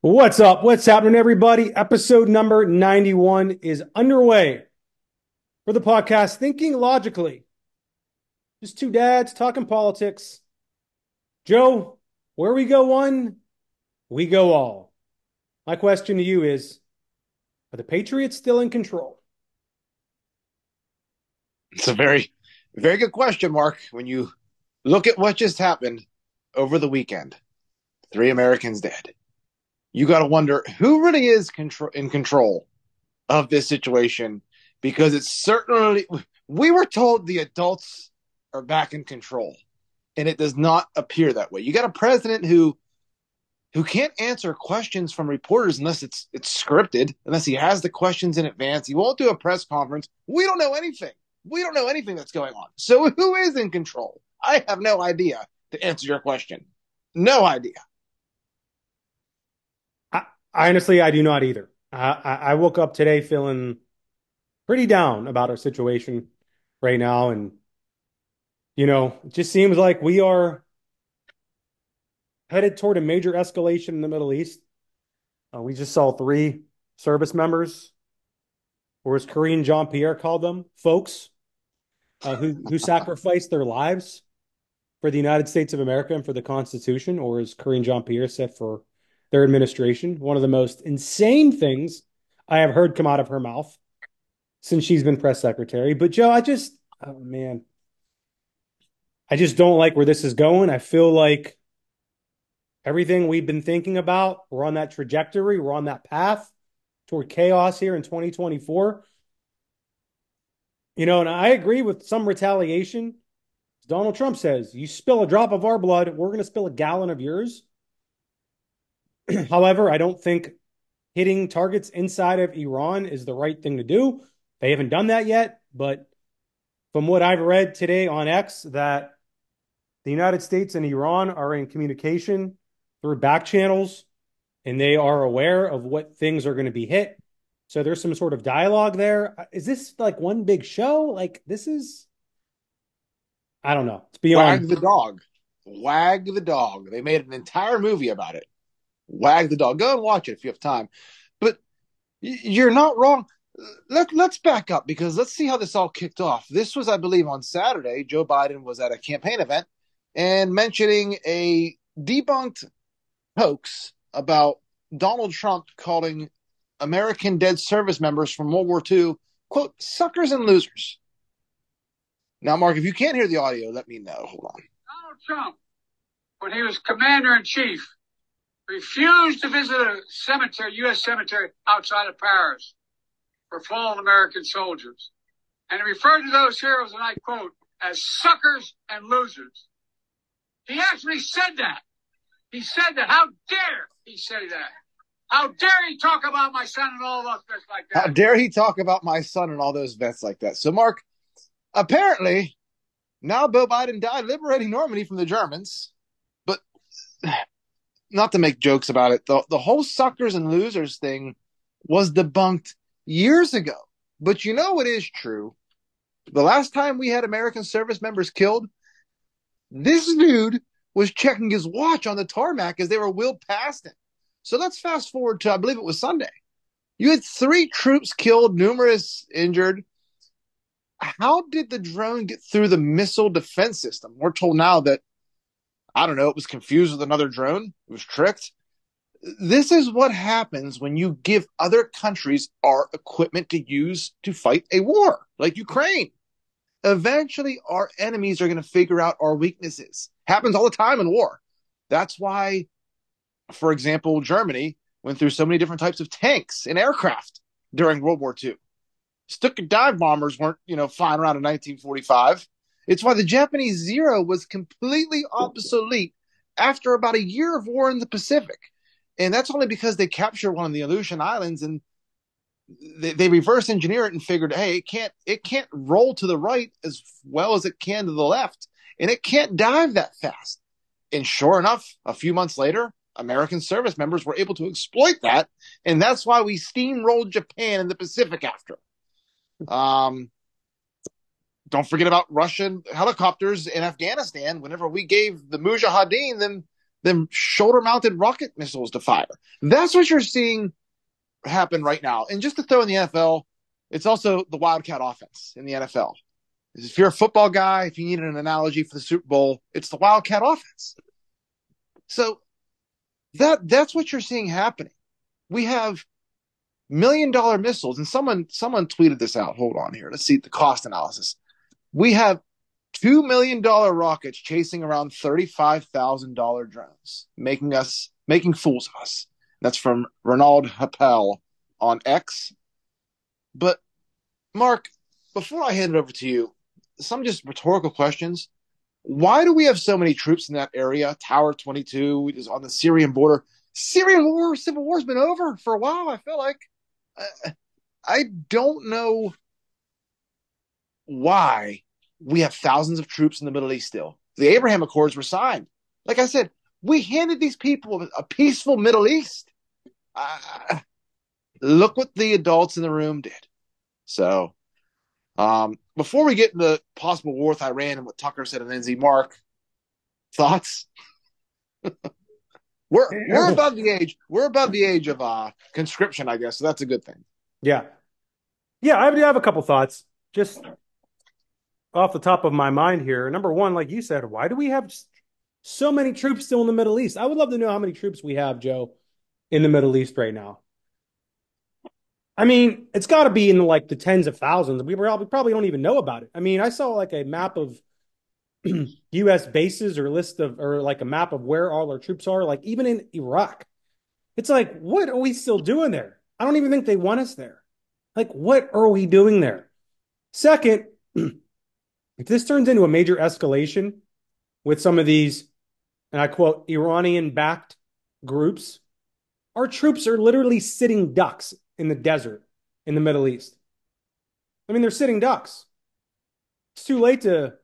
What's up? What's happening, everybody? Episode number 91 is underway for the podcast Thinking Logically. Just two dads talking politics. Joe, where we go one, we go all. My question to you is Are the Patriots still in control? It's a very, very good question, Mark. When you look at what just happened over the weekend, three Americans dead. You got to wonder who really is in control of this situation because it's certainly we were told the adults are back in control and it does not appear that way. You got a president who who can't answer questions from reporters unless it's it's scripted, unless he has the questions in advance. He won't do a press conference. We don't know anything. We don't know anything that's going on. So who is in control? I have no idea to answer your question. No idea. I, honestly, I do not either. I, I woke up today feeling pretty down about our situation right now. And, you know, it just seems like we are headed toward a major escalation in the Middle East. Uh, we just saw three service members, or as Karine Jean Pierre called them, folks, uh, who, who sacrificed their lives for the United States of America and for the Constitution, or as Karine Jean Pierre said, for their administration. One of the most insane things I have heard come out of her mouth since she's been press secretary. But Joe, I just, oh man, I just don't like where this is going. I feel like everything we've been thinking about, we're on that trajectory, we're on that path toward chaos here in 2024. You know, and I agree with some retaliation. Donald Trump says, you spill a drop of our blood, we're going to spill a gallon of yours. However, I don't think hitting targets inside of Iran is the right thing to do. They haven't done that yet, but from what I've read today on X, that the United States and Iran are in communication through back channels and they are aware of what things are going to be hit. So there's some sort of dialogue there. Is this like one big show? Like this is I don't know. It's beyond Wag the dog. Wag the dog. They made an entire movie about it. Wag the dog. Go and watch it if you have time. But you're not wrong. Let, let's back up because let's see how this all kicked off. This was, I believe, on Saturday. Joe Biden was at a campaign event and mentioning a debunked hoax about Donald Trump calling American dead service members from World War II, quote, suckers and losers. Now, Mark, if you can't hear the audio, let me know. Hold on. Donald Trump, when he was commander in chief, refused to visit a cemetery, U.S. cemetery outside of Paris for fallen American soldiers. And he referred to those heroes, and I quote, as suckers and losers. He actually said that. He said that. How dare he say that? How dare he talk about my son and all those vets like that? How dare he talk about my son and all those vets like that? So, Mark, apparently, now Bill Biden died liberating Normandy from the Germans, but not to make jokes about it, the, the whole suckers and losers thing was debunked years ago. But you know what is true? The last time we had American service members killed, this dude was checking his watch on the tarmac as they were wheeled past him. So let's fast forward to, I believe it was Sunday. You had three troops killed, numerous injured. How did the drone get through the missile defense system? We're told now that, I don't know, it was confused with another drone, it was tricked. This is what happens when you give other countries our equipment to use to fight a war, like Ukraine. Eventually, our enemies are going to figure out our weaknesses. Happens all the time in war. That's why, for example, Germany went through so many different types of tanks and aircraft during World War II. Stuka dive bombers weren't, you know, flying around in 1945. It's why the Japanese Zero was completely obsolete after about a year of war in the Pacific. And that's only because they captured one of the Aleutian Islands and they, they reverse engineer it and figured, hey, it can't it can't roll to the right as well as it can to the left, and it can't dive that fast. And sure enough, a few months later, American service members were able to exploit that, and that's why we steamrolled Japan in the Pacific after. Um, don't forget about Russian helicopters in Afghanistan. Whenever we gave the Mujahideen them them shoulder mounted rocket missiles to fire. That's what you're seeing happen right now. And just to throw in the NFL, it's also the Wildcat offense in the NFL. If you're a football guy, if you need an analogy for the Super Bowl, it's the Wildcat offense. So that that's what you're seeing happening. We have million dollar missiles, and someone someone tweeted this out. Hold on here. Let's see the cost analysis. We have two million dollar rockets chasing around thirty five thousand dollar drones, making us making fools of us. That's from Ronald Happel on X. But Mark, before I hand it over to you, some just rhetorical questions. Why do we have so many troops in that area? Tower 22 is on the Syrian border. Syrian war, civil war's been over for a while. I feel like uh, I don't know why we have thousands of troops in the Middle East still. The Abraham Accords were signed. Like I said, we handed these people a peaceful Middle East. Uh, look what the adults in the room did. So, um, before we get into possible war with Iran and what Tucker said and NZ, Mark, thoughts? we're we're above the age. We're above the age of uh, conscription, I guess. So that's a good thing. Yeah, yeah. I have a couple thoughts. Just off the top of my mind here. Number one, like you said, why do we have so many troops still in the Middle East? I would love to know how many troops we have, Joe, in the Middle East right now. I mean, it's got to be in like the tens of thousands. We probably probably don't even know about it. I mean, I saw like a map of U.S. bases or list of or like a map of where all our troops are. Like even in Iraq, it's like, what are we still doing there? I don't even think they want us there. Like, what are we doing there? Second, if this turns into a major escalation with some of these, and I quote, Iranian backed groups, our troops are literally sitting ducks in the desert in the Middle East. I mean, they're sitting ducks. It's too late to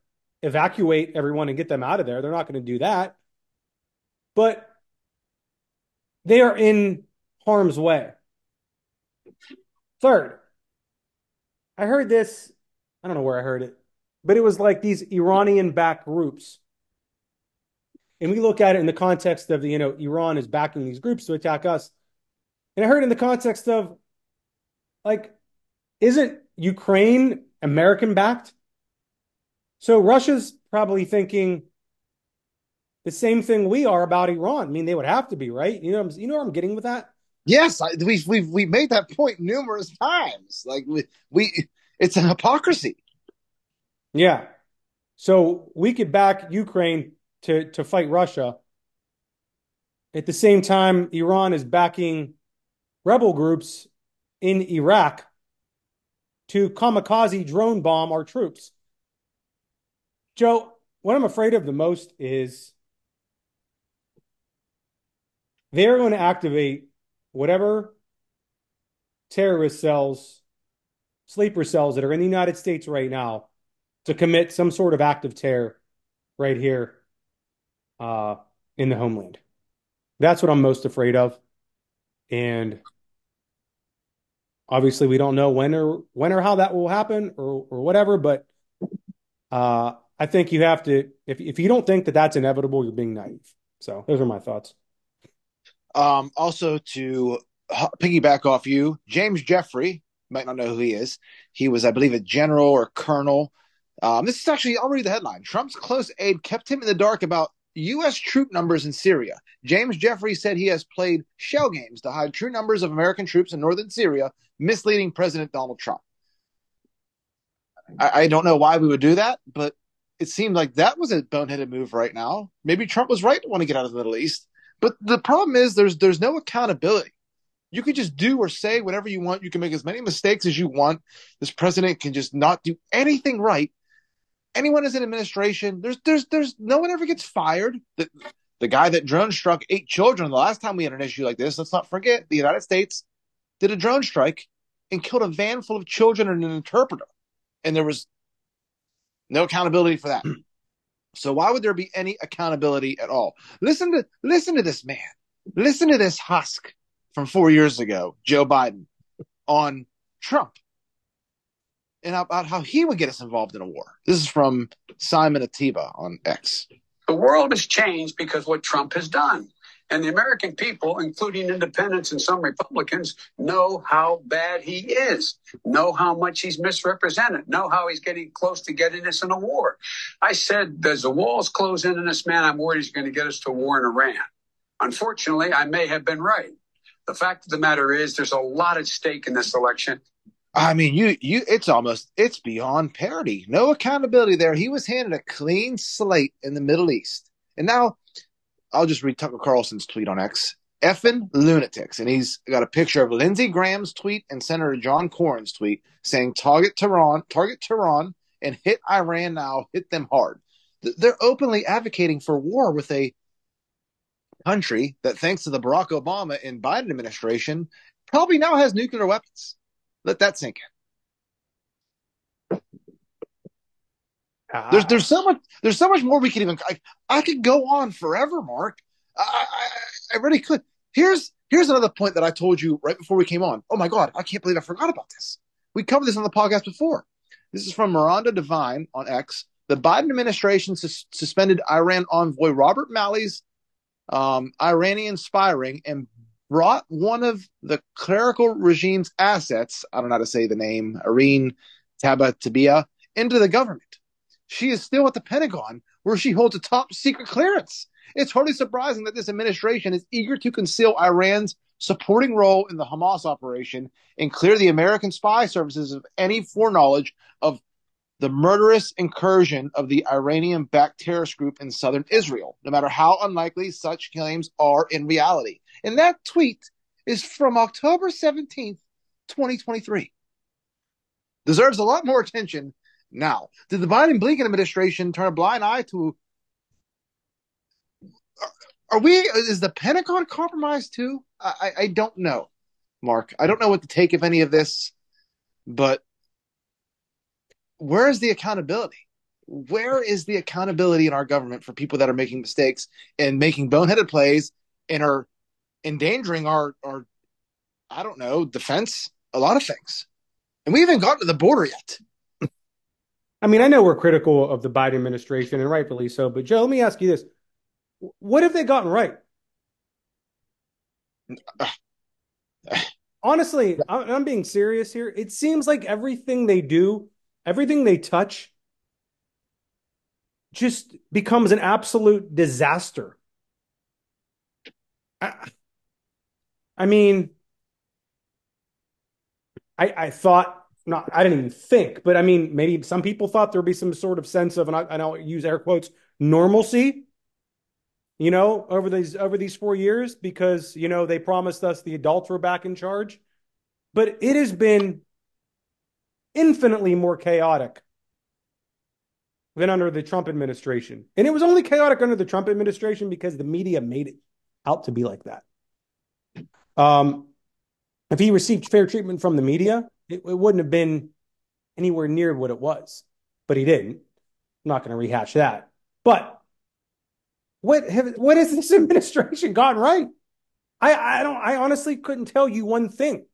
evacuate everyone and get them out of there. They're not going to do that. But they are in harm's way. Third, I heard this, I don't know where I heard it, but it was like these Iranian backed groups. And we look at it in the context of the, you know, Iran is backing these groups to attack us. And I heard in the context of like, isn't Ukraine American backed? So Russia's probably thinking the same thing we are about Iran. I mean, they would have to be, right? You know, you know where I'm getting with that. Yes, I, we've we've we made that point numerous times. Like we we, it's an hypocrisy. Yeah. So we could back Ukraine to to fight Russia. At the same time, Iran is backing rebel groups in Iraq to kamikaze drone bomb our troops. Joe, what I'm afraid of the most is they're going to activate whatever terrorist cells, sleeper cells that are in the United States right now to commit some sort of act of terror right here uh, in the homeland. That's what I'm most afraid of. And obviously we don't know when or when or how that will happen or or whatever but uh, i think you have to if if you don't think that that's inevitable you're being naive so those are my thoughts um also to piggyback off you james jeffrey might not know who he is he was i believe a general or colonel um, this is actually i'll read the headline trump's close aide kept him in the dark about U.S. troop numbers in Syria. James Jeffrey said he has played shell games to hide true numbers of American troops in northern Syria, misleading President Donald Trump. I, I don't know why we would do that, but it seemed like that was a boneheaded move right now. Maybe Trump was right to want to get out of the Middle East, but the problem is there's there's no accountability. You can just do or say whatever you want. You can make as many mistakes as you want. This president can just not do anything right anyone is in administration, there's there's there's no one ever gets fired. The, the guy that drone struck eight children the last time we had an issue like this, let's not forget the United States did a drone strike and killed a van full of children and an interpreter. And there was no accountability for that. Hmm. So why would there be any accountability at all? Listen to listen to this man. Listen to this husk from four years ago, Joe Biden, on Trump and about how he would get us involved in a war. This is from Simon Ateba on X. The world has changed because what Trump has done. And the American people, including independents and some Republicans, know how bad he is, know how much he's misrepresented, know how he's getting close to getting us in a war. I said, as the walls close in on this man, I'm worried he's going to get us to war in Iran. Unfortunately, I may have been right. The fact of the matter is, there's a lot at stake in this election. I mean, you you it's almost it's beyond parody. No accountability there. He was handed a clean slate in the Middle East. And now I'll just read Tucker Carlson's tweet on X. Effing lunatics. And he's got a picture of Lindsey Graham's tweet and Senator John Cornyn's tweet saying target Tehran, target Tehran, and hit Iran now, hit them hard. They're openly advocating for war with a country that, thanks to the Barack Obama and Biden administration, probably now has nuclear weapons. Let that sink in. Uh, there's there's so much there's so much more we can even I, I could go on forever, Mark. I, I I really could. Here's here's another point that I told you right before we came on. Oh my god, I can't believe I forgot about this. We covered this on the podcast before. This is from Miranda Devine on X. The Biden administration sus- suspended Iran envoy Robert Malley's um, Iranian spy ring and brought one of the clerical regime's assets, I don't know how to say the name, Irene Tabatabai, into the government. She is still at the Pentagon, where she holds a top secret clearance. It's hardly surprising that this administration is eager to conceal Iran's supporting role in the Hamas operation and clear the American spy services of any foreknowledge of the murderous incursion of the Iranian backed terrorist group in southern Israel, no matter how unlikely such claims are in reality. And that tweet is from October 17th, 2023. Deserves a lot more attention now. Did the Biden Blinken administration turn a blind eye to? Are we? Is the Pentagon compromised too? I, I don't know, Mark. I don't know what to take, of any, of this, but where is the accountability? Where is the accountability in our government for people that are making mistakes and making boneheaded plays and are endangering our our I don't know defense, a lot of things, and we haven't gotten to the border yet. I mean, I know we're critical of the Biden administration, and rightfully so. But Joe, let me ask you this: What have they gotten right? Honestly, I'm being serious here. It seems like everything they do, everything they touch, just becomes an absolute disaster. I, I mean, I, I thought not, I didn't even think, but I mean, maybe some people thought there'd be some sort of sense of, and I, and I'll use air quotes, normalcy, you know, over these over these four years because you know they promised us the adults were back in charge, but it has been infinitely more chaotic than under the Trump administration, and it was only chaotic under the Trump administration because the media made it out to be like that. Um, if he received fair treatment from the media, it, it wouldn't have been anywhere near what it was. But he didn't. I'm not going to rehash that. But what have, what has this administration gotten right? I, I don't. I honestly couldn't tell you one thing.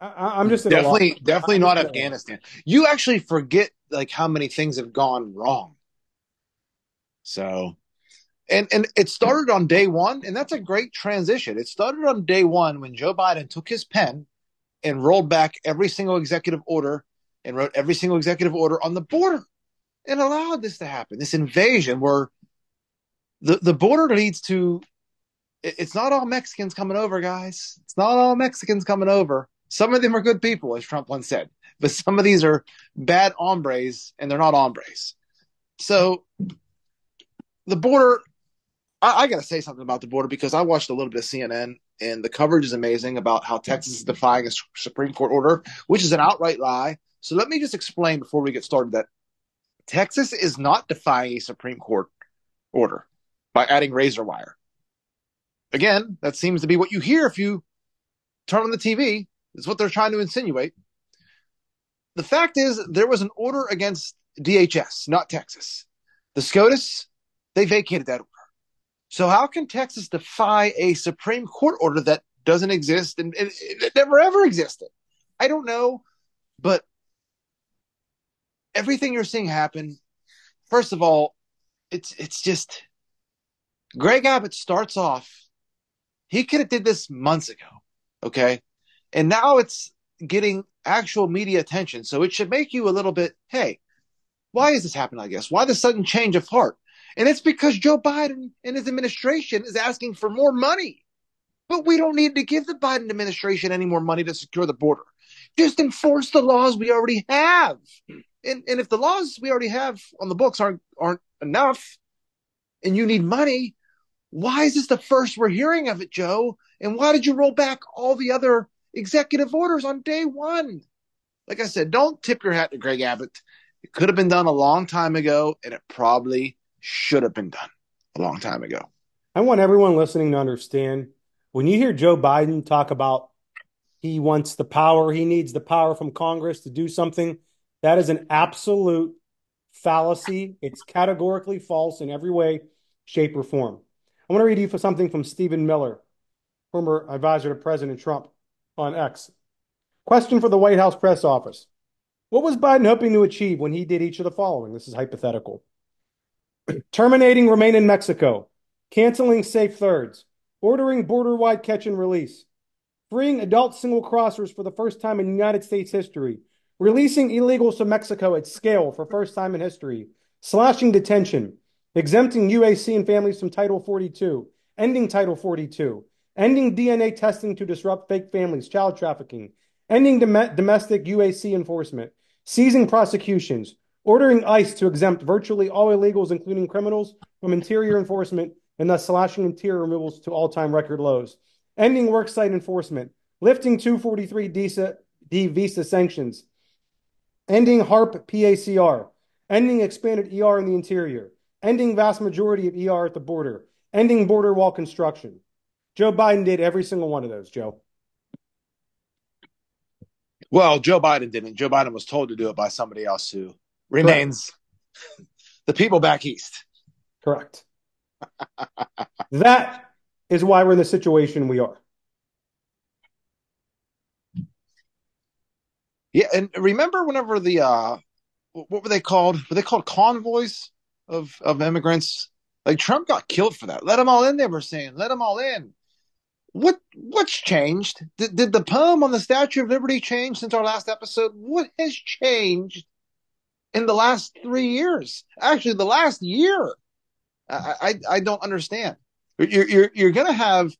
I, am just definitely definitely not Afghanistan. You actually forget like how many things have gone wrong. So and and it started on day one, and that's a great transition. It started on day one when Joe Biden took his pen and rolled back every single executive order and wrote every single executive order on the border and allowed this to happen. This invasion where the the border leads to it's not all Mexicans coming over, guys. It's not all Mexicans coming over. Some of them are good people, as Trump once said, but some of these are bad hombres, and they're not hombres. So the border I, I got to say something about the border because I watched a little bit of CNN and the coverage is amazing about how Texas is defying a Supreme Court order, which is an outright lie. So let me just explain before we get started that Texas is not defying a Supreme Court order by adding razor wire. Again, that seems to be what you hear if you turn on the TV. Is what they're trying to insinuate. The fact is, there was an order against DHS, not Texas. The SCOTUS, they vacated that order. So how can Texas defy a Supreme Court order that doesn't exist and, and it never ever existed? I don't know, but everything you're seeing happen, first of all, it's it's just Greg Abbott starts off. He could have did this months ago, okay, and now it's getting actual media attention. So it should make you a little bit, hey, why is this happening? I guess why the sudden change of heart? And it's because Joe Biden and his administration is asking for more money. But we don't need to give the Biden administration any more money to secure the border. Just enforce the laws we already have. And, and if the laws we already have on the books aren't aren't enough, and you need money, why is this the first we're hearing of it, Joe? And why did you roll back all the other executive orders on day one? Like I said, don't tip your hat to Greg Abbott. It could have been done a long time ago, and it probably should have been done a long time ago. I want everyone listening to understand when you hear Joe Biden talk about he wants the power, he needs the power from Congress to do something, that is an absolute fallacy. It's categorically false in every way, shape, or form. I want to read you for something from Stephen Miller, former advisor to President Trump on X. Question for the White House press office. What was Biden hoping to achieve when he did each of the following? This is hypothetical. Terminating remain in Mexico, canceling safe thirds, ordering border wide catch and release, freeing adult single crossers for the first time in United States history, releasing illegals to Mexico at scale for first time in history, slashing detention, exempting UAC and families from Title 42, ending Title 42, ending DNA testing to disrupt fake families, child trafficking, ending dom- domestic UAC enforcement, seizing prosecutions, ordering ICE to exempt virtually all illegals, including criminals, from interior enforcement, and thus slashing interior removals to all time record lows, ending worksite enforcement, lifting 243 D visa sanctions, ending HARP PACR, ending expanded ER in the interior, ending vast majority of ER at the border, ending border wall construction. Joe Biden did every single one of those, Joe. Well, Joe Biden didn't. Joe Biden was told to do it by somebody else who remains Correct. the people back east. Correct. that is why we're in the situation we are. Yeah, and remember whenever the uh what were they called? Were they called convoys of of immigrants? Like Trump got killed for that. Let them all in. They were saying, let them all in. What what's changed? Did, did the poem on the Statue of Liberty change since our last episode? What has changed in the last three years? Actually, the last year. I I, I don't understand. You're you're you're gonna have.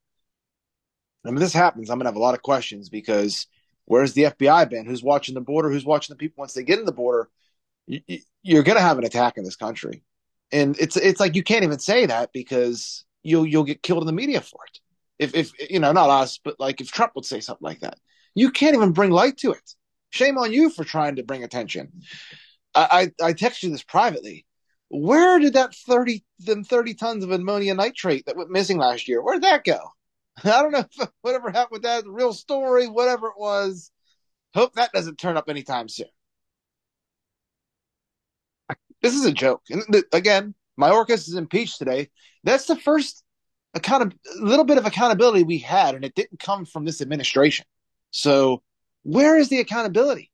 I mean, this happens. I'm gonna have a lot of questions because Where's the FBI been? Who's watching the border? Who's watching the people once they get in the border? You, you're to have an attack in this country, and it's it's like you can't even say that because you'll you'll get killed in the media for it. If if you know not us, but like if Trump would say something like that, you can't even bring light to it. Shame on you for trying to bring attention. I I, I texted you this privately. Where did that thirty them thirty tons of ammonia nitrate that went missing last year? Where'd that go? I don't know if whatever happened with that, real story, whatever it was. Hope that doesn't turn up anytime soon. This is a joke. And again, Mayorkas is impeached today. That's the first account little bit of accountability we had, and it didn't come from this administration. So where is the accountability?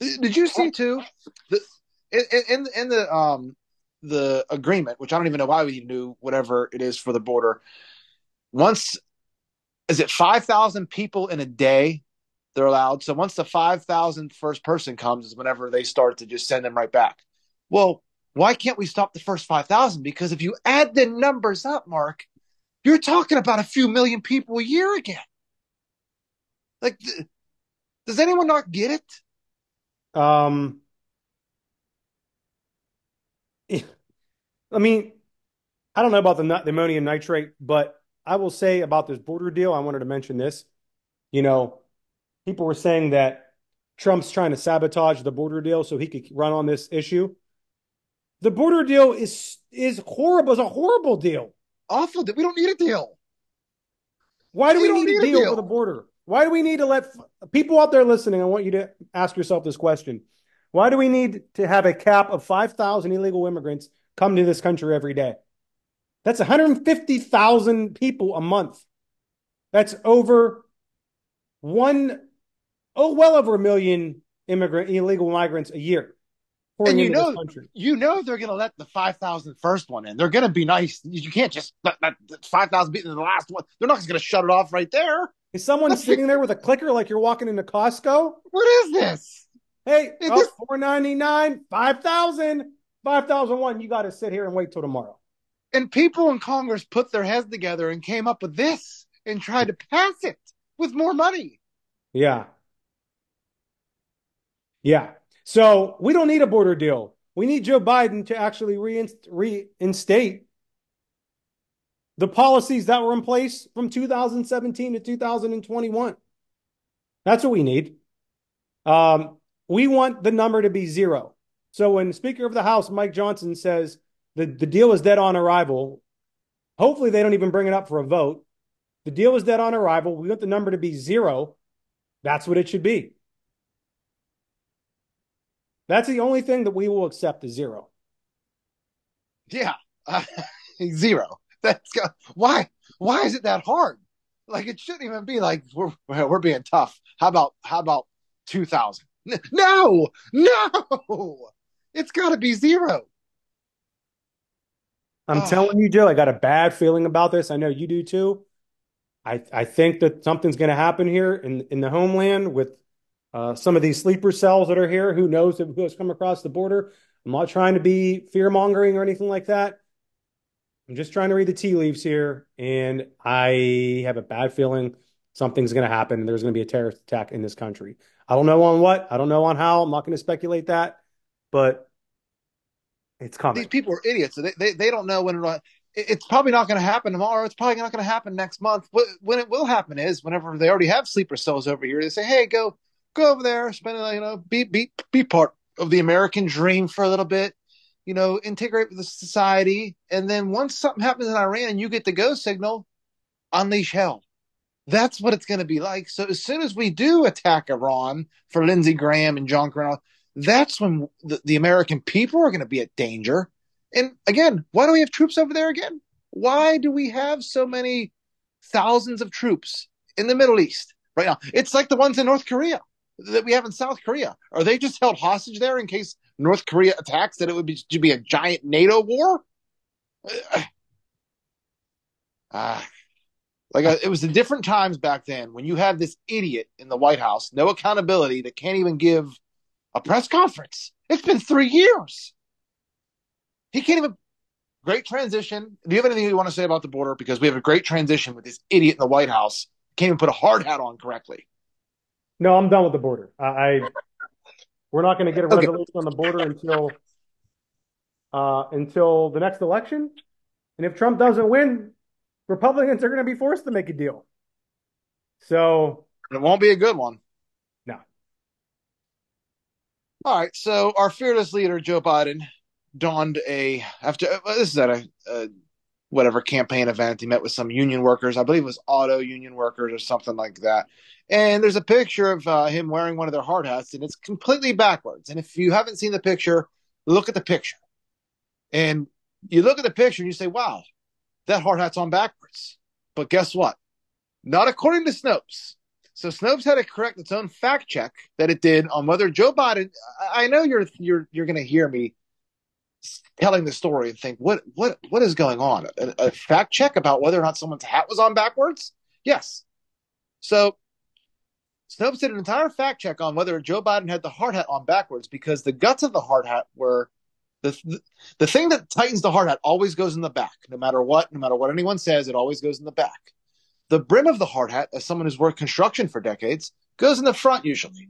Did you see too? The, in, in, the um the agreement, which I don't even know why we knew whatever it is for the border. Once is it 5,000 people in a day they're allowed. So once the 5,000 first person comes is whenever they start to just send them right back. Well, why can't we stop the first 5,000? Because if you add the numbers up, Mark, you're talking about a few million people a year again. Like, does anyone not get it? Um, I mean, I don't know about the, the ammonium nitrate, but I will say about this border deal, I wanted to mention this. You know, people were saying that Trump's trying to sabotage the border deal so he could run on this issue. The border deal is is horrible. It's a horrible deal. Awful. We don't need a deal. Why do we, we need, need, a deal, deal for the border? Why do we need to let people out there listening? I want you to ask yourself this question: Why do we need to have a cap of five thousand illegal immigrants come to this country every day. That's 150,000 people a month. That's over one, oh, well over a million immigrant illegal migrants a year. And you know, you know they're going to let the 5,000 first one in. They're going to be nice. You can't just let that 5,000 be in the last one. They're not going to shut it off right there. Is someone That's sitting there with a clicker like you're walking into Costco? What is this? Hey, is oh, this... 499, 5,000, 5,001. You got to sit here and wait till tomorrow. And people in Congress put their heads together and came up with this and tried to pass it with more money. Yeah. Yeah. So we don't need a border deal. We need Joe Biden to actually reinstate the policies that were in place from 2017 to 2021. That's what we need. Um, we want the number to be zero. So when Speaker of the House Mike Johnson says the, the deal is dead on arrival, hopefully they don't even bring it up for a vote. The deal is dead on arrival. We want the number to be zero. That's what it should be. That's the only thing that we will accept is zero. Yeah, uh, zero. That's why. Why is it that hard? Like it shouldn't even be like we're we're being tough. How about how about two thousand? No, no, it's got to be zero. I'm oh. telling you, Joe. I got a bad feeling about this. I know you do too. I I think that something's going to happen here in in the homeland with Uh, some of these sleeper cells that are here. Who knows who has come across the border? I'm not trying to be fear mongering or anything like that. I'm just trying to read the tea leaves here, and I have a bad feeling something's going to happen and there's going to be a terrorist attack in this country. I don't know on what, I don't know on how. I'm not going to speculate that, but it's coming. These people are idiots. They they, they don't know when it, it's probably not going to happen tomorrow. It's probably not going to happen next month. When it will happen is whenever they already have sleeper cells over here, they say, "Hey, go go over there, spend you know, be be be part of the American dream for a little bit, you know, integrate with the society, and then once something happens in Iran you get the go signal, unleash hell. That's what it's going to be like. So as soon as we do attack Iran for Lindsey Graham and John Cornyn, that's when the, the American people are going to be at danger. And again, why do we have troops over there again? Why do we have so many thousands of troops in the Middle East right now? It's like the ones in North Korea that we have in South Korea? Are they just held hostage there in case North Korea attacks? That it would be to be a giant NATO war? Ah, uh, like uh, it was the different times back then when you have this idiot in the White House, no accountability, that can't even give a press conference. It's been three years. He can't even. Great transition. Do you have anything you want to say about the border? Because we have a great transition with this idiot in the White House. Can't even put a hard hat on correctly. No, I'm done with the border. I, I we're not going to get a resolution okay. on the border until uh, until the next election. And if Trump doesn't win, Republicans are going to be forced to make a deal. So it won't be a good one. No. All right. So our fearless leader, Joe Biden, donned a after uh, this is at a, a whatever campaign event. He met with some union workers. I believe it was auto union workers or something like that. And there's a picture of uh, him wearing one of their hard hats, and it's completely backwards. And if you haven't seen the picture, look at the picture. And you look at the picture and you say, wow, that hard hat's on backwards. But guess what? Not according to Snopes. So Snopes had to correct its own fact check that it did on whether Joe Biden. I know you're you're you're going to hear me telling the story and think what what what is going on? A, a fact check about whether or not someone's hat was on backwards? Yes. So Snopes did an entire fact check on whether Joe Biden had the hard hat on backwards because the guts of the hard hat were the, the, the thing that tightens the hard hat always goes in the back, no matter what, no matter what anyone says, it always goes in the back. The brim of the hard hat, as someone who's worked construction for decades, goes in the front usually.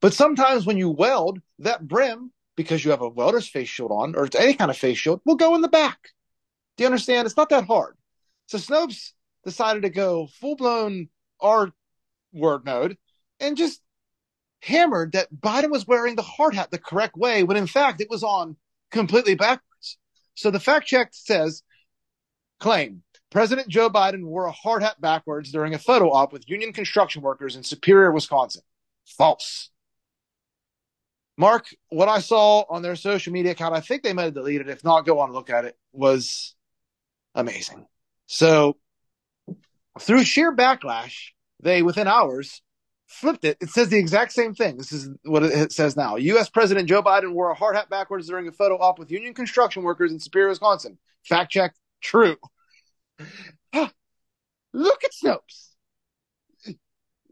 But sometimes when you weld, that brim, because you have a welder's face shield on, or it's any kind of face shield, we'll go in the back. Do you understand? It's not that hard. So Snopes decided to go full blown R word mode and just hammered that Biden was wearing the hard hat the correct way when in fact it was on completely backwards. So the fact check says claim President Joe Biden wore a hard hat backwards during a photo op with union construction workers in Superior, Wisconsin. False. Mark, what I saw on their social media account, I think they might have deleted. If not, go on and look at it, was amazing. So through sheer backlash, they within hours flipped it. It says the exact same thing. This is what it says now. U.S. President Joe Biden wore a hard hat backwards during a photo op with union construction workers in Superior, Wisconsin. Fact check, true. Look at Snopes.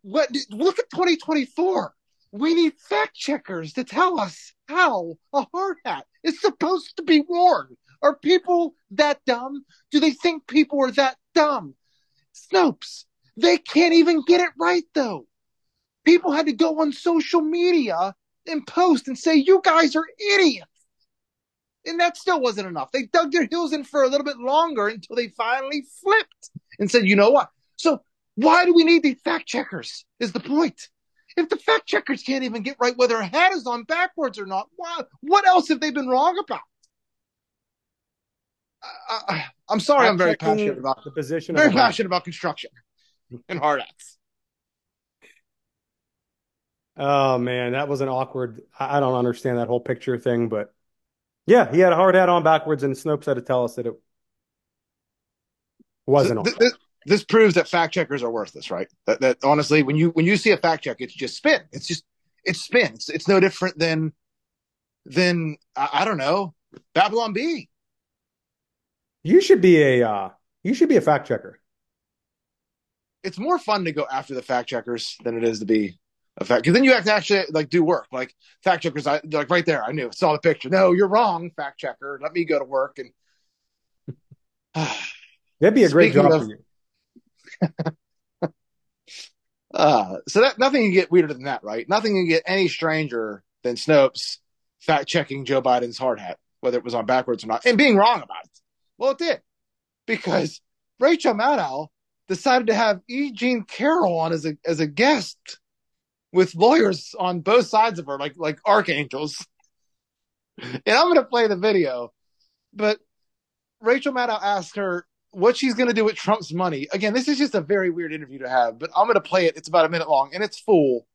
What? Look at 2024. We need fact checkers to tell us how a hard hat is supposed to be worn. Are people that dumb? Do they think people are that dumb? Snopes, they can't even get it right though. People had to go on social media and post and say, you guys are idiots. And that still wasn't enough. They dug their heels in for a little bit longer until they finally flipped and said, you know what? So why do we need these fact checkers? Is the point. If the fact checkers can't even get right whether a hat is on backwards or not, what, what else have they been wrong about? I, am sorry, I'm very passionate about the position. Very passionate about construction and hard hats. Oh man, that was an awkward. I don't understand that whole picture thing, but yeah, he had a hard hat on backwards, and Snopes had to tell us that it wasn't. This, this, proves that fact checkers are worthless, right? That, that honestly, when you when you see a fact check, it's just spin. It's just it's spin. It's, it's no different than than I, I don't know Babylon Bee. You should be a uh, you should be a fact checker. It's more fun to go after the fact checkers than it is to be a fact because then you have to actually like do work. Like fact checkers, I like right there. I knew saw the picture. No, you're wrong, fact checker. Let me go to work and. That'd be a great job of, for you. uh, so that nothing can get weirder than that, right? Nothing can get any stranger than Snopes fact checking Joe Biden's hard hat, whether it was on backwards or not, and being wrong about it. Well, it did because Rachel Maddow decided to have E. Jean Carroll on as a as a guest with lawyers on both sides of her, like like archangels. And I'm going to play the video, but Rachel Maddow asked her what she's going to do with Trump's money. Again, this is just a very weird interview to have, but I'm going to play it. It's about a minute long and it's full.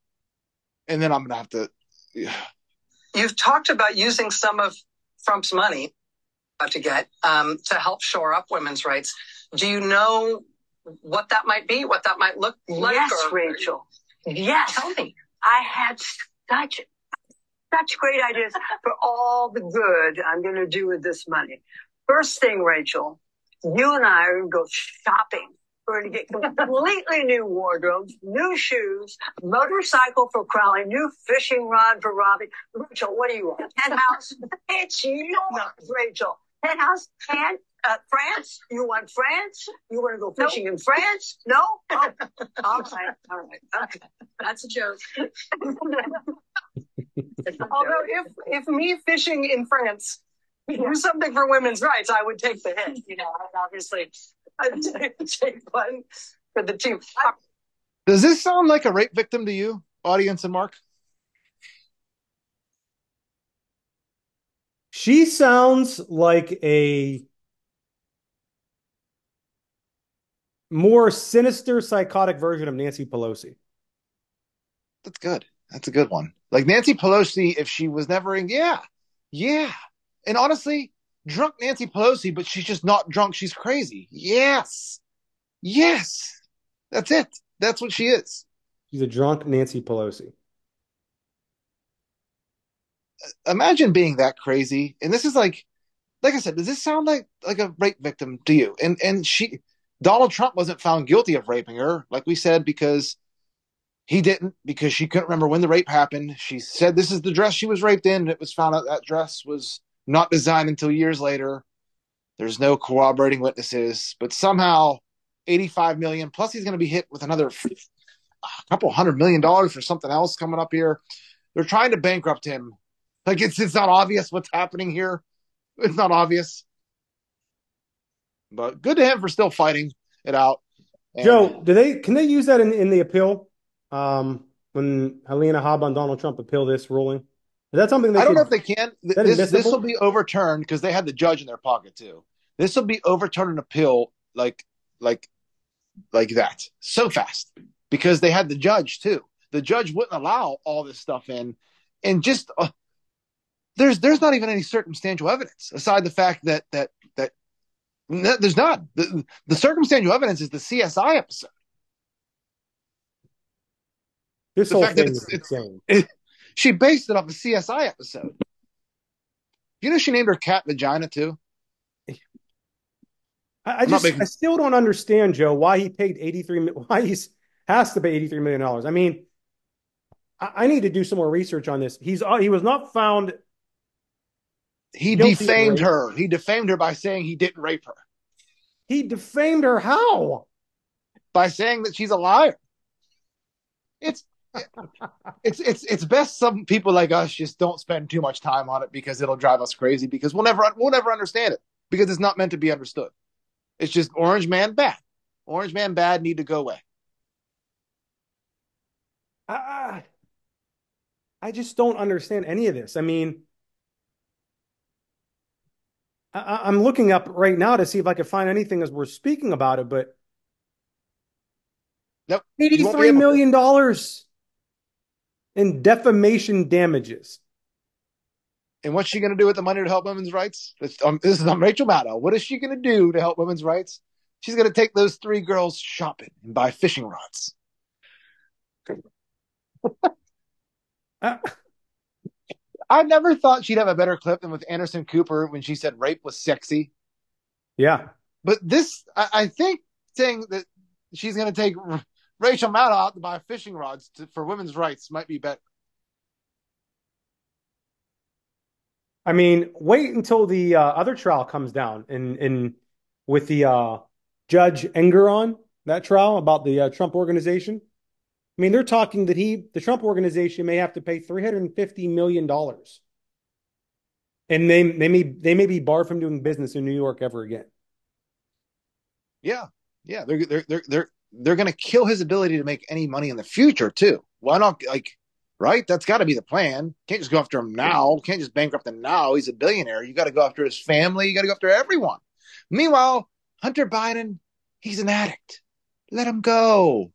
And then I'm going to have to. Yeah. You've talked about using some of Trump's money to get um, to help shore up women's rights. Do you know what that might be? What that might look like? Yes, or, Rachel. Yes. Tell me. I had such such great ideas for all the good I'm going to do with this money. First thing, Rachel, you and I are going to go shopping. We're going to get completely new wardrobes, new shoes, motorcycle for Crowley, new fishing rod for Robbie. Rachel, what do you want? Penthouse? it's yours. Rachel penthouse, and uh, France. You want France? You want to go fishing nope. in France? No. Oh. all right. All right. Okay. That's a joke. Although, if if me fishing in France do something for women's rights, I would take the hit. You know, I'd obviously I'd take one for the team. Does this sound like a rape victim to you, audience and Mark? She sounds like a more sinister, psychotic version of Nancy Pelosi. That's good. That's a good one. Like Nancy Pelosi, if she was never in, yeah, yeah. And honestly, drunk Nancy Pelosi, but she's just not drunk. She's crazy. Yes. Yes. That's it. That's what she is. She's a drunk Nancy Pelosi uh, imagine being that crazy. And this is like, like I said, does this sound like like a rape victim to you? And and she, Donald Trump wasn't found guilty of raping her, like we said, because he didn't, because she couldn't remember when the rape happened. She said this is the dress she was raped in, and it was found out that dress was not designed until years later. There's no corroborating witnesses, but somehow 85 million plus he's going to be hit with another couple hundred million dollars for something else coming up here. They're trying to bankrupt him like it's it's not obvious what's happening here. It's not obvious. But good to him for still fighting it out. And, Joe, do they can they use that in, in the appeal? Um, when Alina Habba on Donald Trump appeal this ruling? Is that something I don't know if they can. This this will be overturned because they had the judge in their pocket too. This will be overturned an appeal like like like that so fast because they had the judge too. The judge wouldn't allow all this stuff in, and just uh, there's there's not even any circumstantial evidence aside the fact that that that there's not the, the circumstantial evidence is the CSI episode. This The whole thing it's- is it's- insane. She based it off a CSI episode. You know, she named her cat Vagina too. I, I just making- I still don't understand, Joe, why he paid 83 why he has to pay 83 million dollars. I mean, I, I need to do some more research on this. He's uh, he was not found He defamed her. He defamed her by saying he didn't rape her, he defamed her how? by saying that she's a liar. It's it's it's it's best some people like us just don't spend too much time on it because it'll drive us crazy because we'll never we'll never understand it because it's not meant to be understood. It's just Orange Man bad. Orange Man bad need to go away. I, I just don't understand any of this. I mean, I- I'm looking up right now to see if I can find anything as we're speaking about it, but Nope. You won't be eighty-three million dollars in defamation damages. And what's she going to do with the money to help women's rights? This, um, this is on Rachel Maddow. What is she going to do to help women's rights? She's going to take those three girls shopping and buy fishing rods. Uh, I never thought she'd have a better clip than with Anderson Cooper when she said rape was sexy. yeah, But this, I, I think, saying that she's going to take Rachel Maddow out to buy fishing rods to, for women's rights might be better. I mean, wait until the uh, other trial comes down and and with the uh, Judge Engoron that trial about the uh, Trump organization. I mean, they're talking that he, the Trump organization, may have to pay three hundred and fifty million dollars, and they they may they may be barred from doing business in New York ever again. Yeah, yeah, they're they're they're they're they're going to kill his ability to make any money in the future too. Why not? Like, right? That's got to be the plan. Can't just go after him now. Can't just bankrupt him now. He's a billionaire. You got to go after his family. You got to go after everyone. Meanwhile, Hunter Biden, he's an addict. Let him go.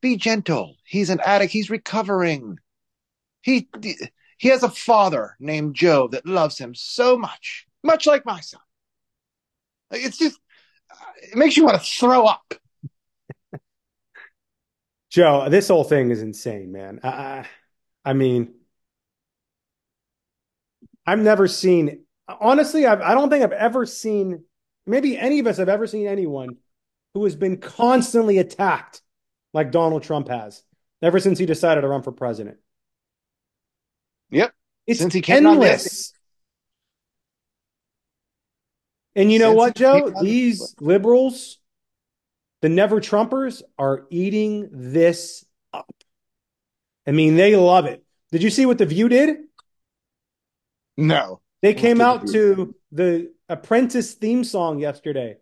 Be gentle. He's an addict. He's recovering. He he has a father named Joe that loves him so much, much like my son. It's just it makes you want to throw up. Joe, this whole thing is insane, man. I, I, mean, I've never seen, honestly, I've, I don't think I've ever seen, maybe any of us have ever seen anyone who has been constantly attacked like Donald Trump has ever since he decided to run for president. Yep. It's Since he endless. And you know Since what, Joe? These liberals, the never Trumpers, are eating this up. I mean, they love it. Did you see what The View did? No. They came out to the Apprentice theme song yesterday.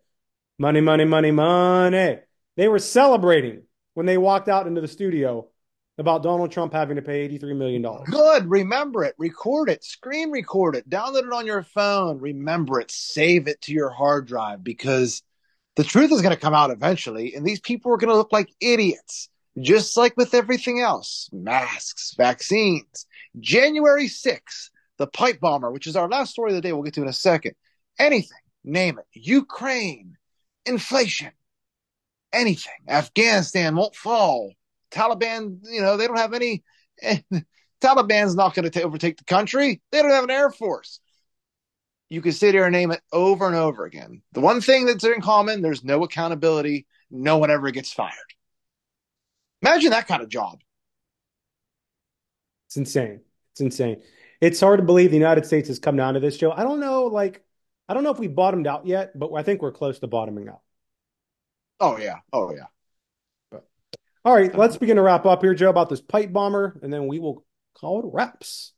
Money, money, money, money. They were celebrating when they walked out into the studio about Donald Trump having to pay $83 million. Good. Remember it. Record it. Screen record it. Download it on your phone. Remember it. Save it to your hard drive because the truth is going to come out eventually, and these people are going to look like idiots, just like with everything else masks, vaccines. January 6th, the pipe bomber, which is our last story of the day, we'll get to in a second. Anything, name it. Ukraine, inflation, anything. Afghanistan won't fall. Taliban, you know, they don't have any. Eh, Taliban's not going to overtake the country. They don't have an air force. You can sit here and name it over and over again. The one thing that's in common, there's no accountability. No one ever gets fired. Imagine that kind of job. It's insane. It's insane. It's hard to believe the United States has come down to this, Joe. I don't know, like, I don't know if we bottomed out yet, but I think we're close to bottoming out. Oh yeah. Oh yeah. But, All right, let's begin to wrap up here, Joe, about this pipe bomber, and then we will call it wraps.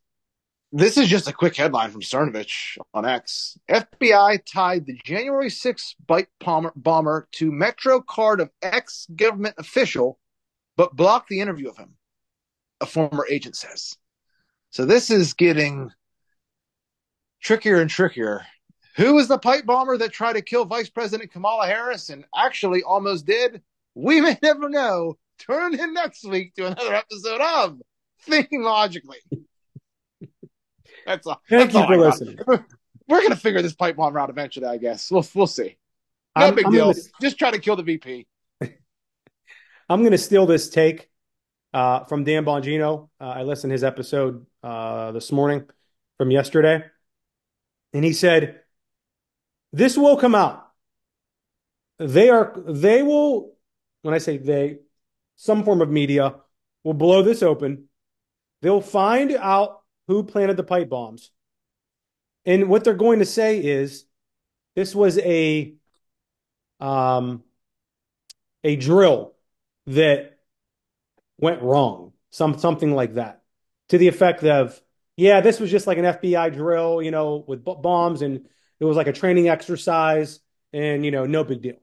This is just a quick headline from Cernovich on X. FBI tied the January 6th pipe bomber, to Metro card of ex government official, but blocked the interview of him, a former agent says. So this is getting trickier and trickier. Who was the pipe bomber that tried to kill Vice President Kamala Harris and actually almost did? We may never know. Turn in next week to another episode of Thinking Logically. That's all. Thank that's you all for listening. We're gonna figure this pipe bomb out eventually, I guess. We'll we'll see. No I'm, big I'm deal. Gonna, Just try to kill the VP. I'm going to steal this take uh, from Dan Bongino. Uh, I listened to his episode uh, this morning from yesterday, and he said, "This will come out. They are. They will. When I say they, some form of media will blow this open. They'll find out who planted the pipe bombs, and what they're going to say is." This was a um, a drill that went wrong, some something like that, to the effect of, yeah, this was just like an FBI drill, you know, with b- bombs, and it was like a training exercise, and you know, no big deal.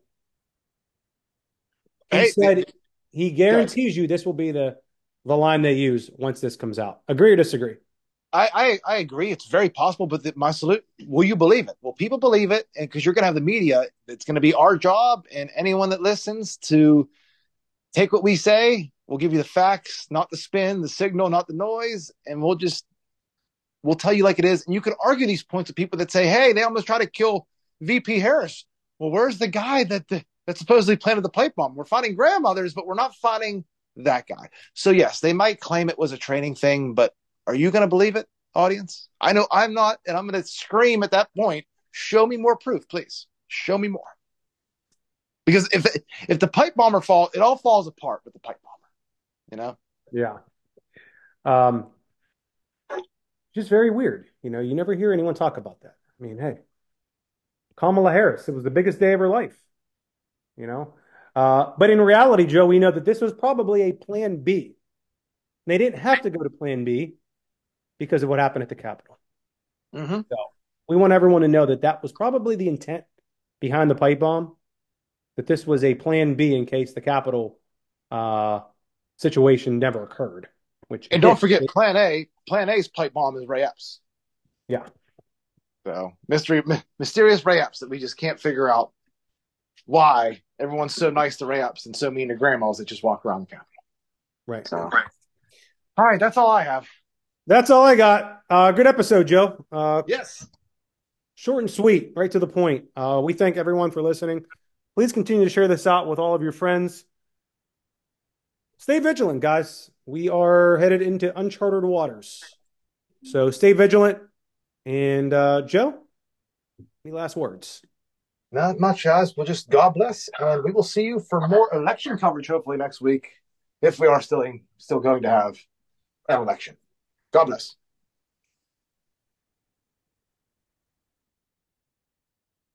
He Hey, said he guarantees you this will be the the line they use once this comes out. Agree or disagree? I, I, I agree. It's very possible, but the, my salute. Will you believe it? Well, people believe it, and because you're going to have the media, it's going to be our job and anyone that listens to take what we say. We'll give you the facts, not the spin, the signal, not the noise, and we'll just we'll tell you like it is. And you can argue these points with people that say, "Hey, they almost tried to kill VP Harris." Well, where's the guy that the, that supposedly planted the pipe bomb? We're fighting grandmothers, but we're not fighting that guy. So yes, they might claim it was a training thing, but are you going to believe it, audience? I know I'm not, and I'm going to scream at that point. Show me more proof, please. Show me more. Because if if the pipe bomber fall, it all falls apart with the pipe bomber. You know. Yeah. Um, just very weird. You know, you never hear anyone talk about that. I mean, hey, Kamala Harris, it was the biggest day of her life. You know, uh, but in reality, Joe, we know that this was probably a plan B. They didn't have to go to plan B because of what happened at the Capitol. Mm-hmm. We want everyone to know that that was probably the intent behind the pipe bomb, that this was a plan B in case the Capitol uh, situation never occurred. Which And don't forget, it- Plan A. Plan A's pipe bomb is Ray Epps. Yeah. So mystery, my- mysterious Ray Epps that we just can't figure out why everyone's so nice to Ray Epps and so mean to grandmas that just walk around the Capitol. right. So, all right, that's all I have. That's all I got. Uh, good episode, Joe. Uh, Yes. short and sweet, right to the point. Uh, we thank everyone for listening. Please continue to share this out with all of your friends. Stay vigilant, guys. We are headed into uncharted waters. So stay vigilant. And uh, Joe, any last words? Not much, guys. We'll just God bless, and we will see you for more election coverage hopefully next week, if we are still still going to have an election. God bless.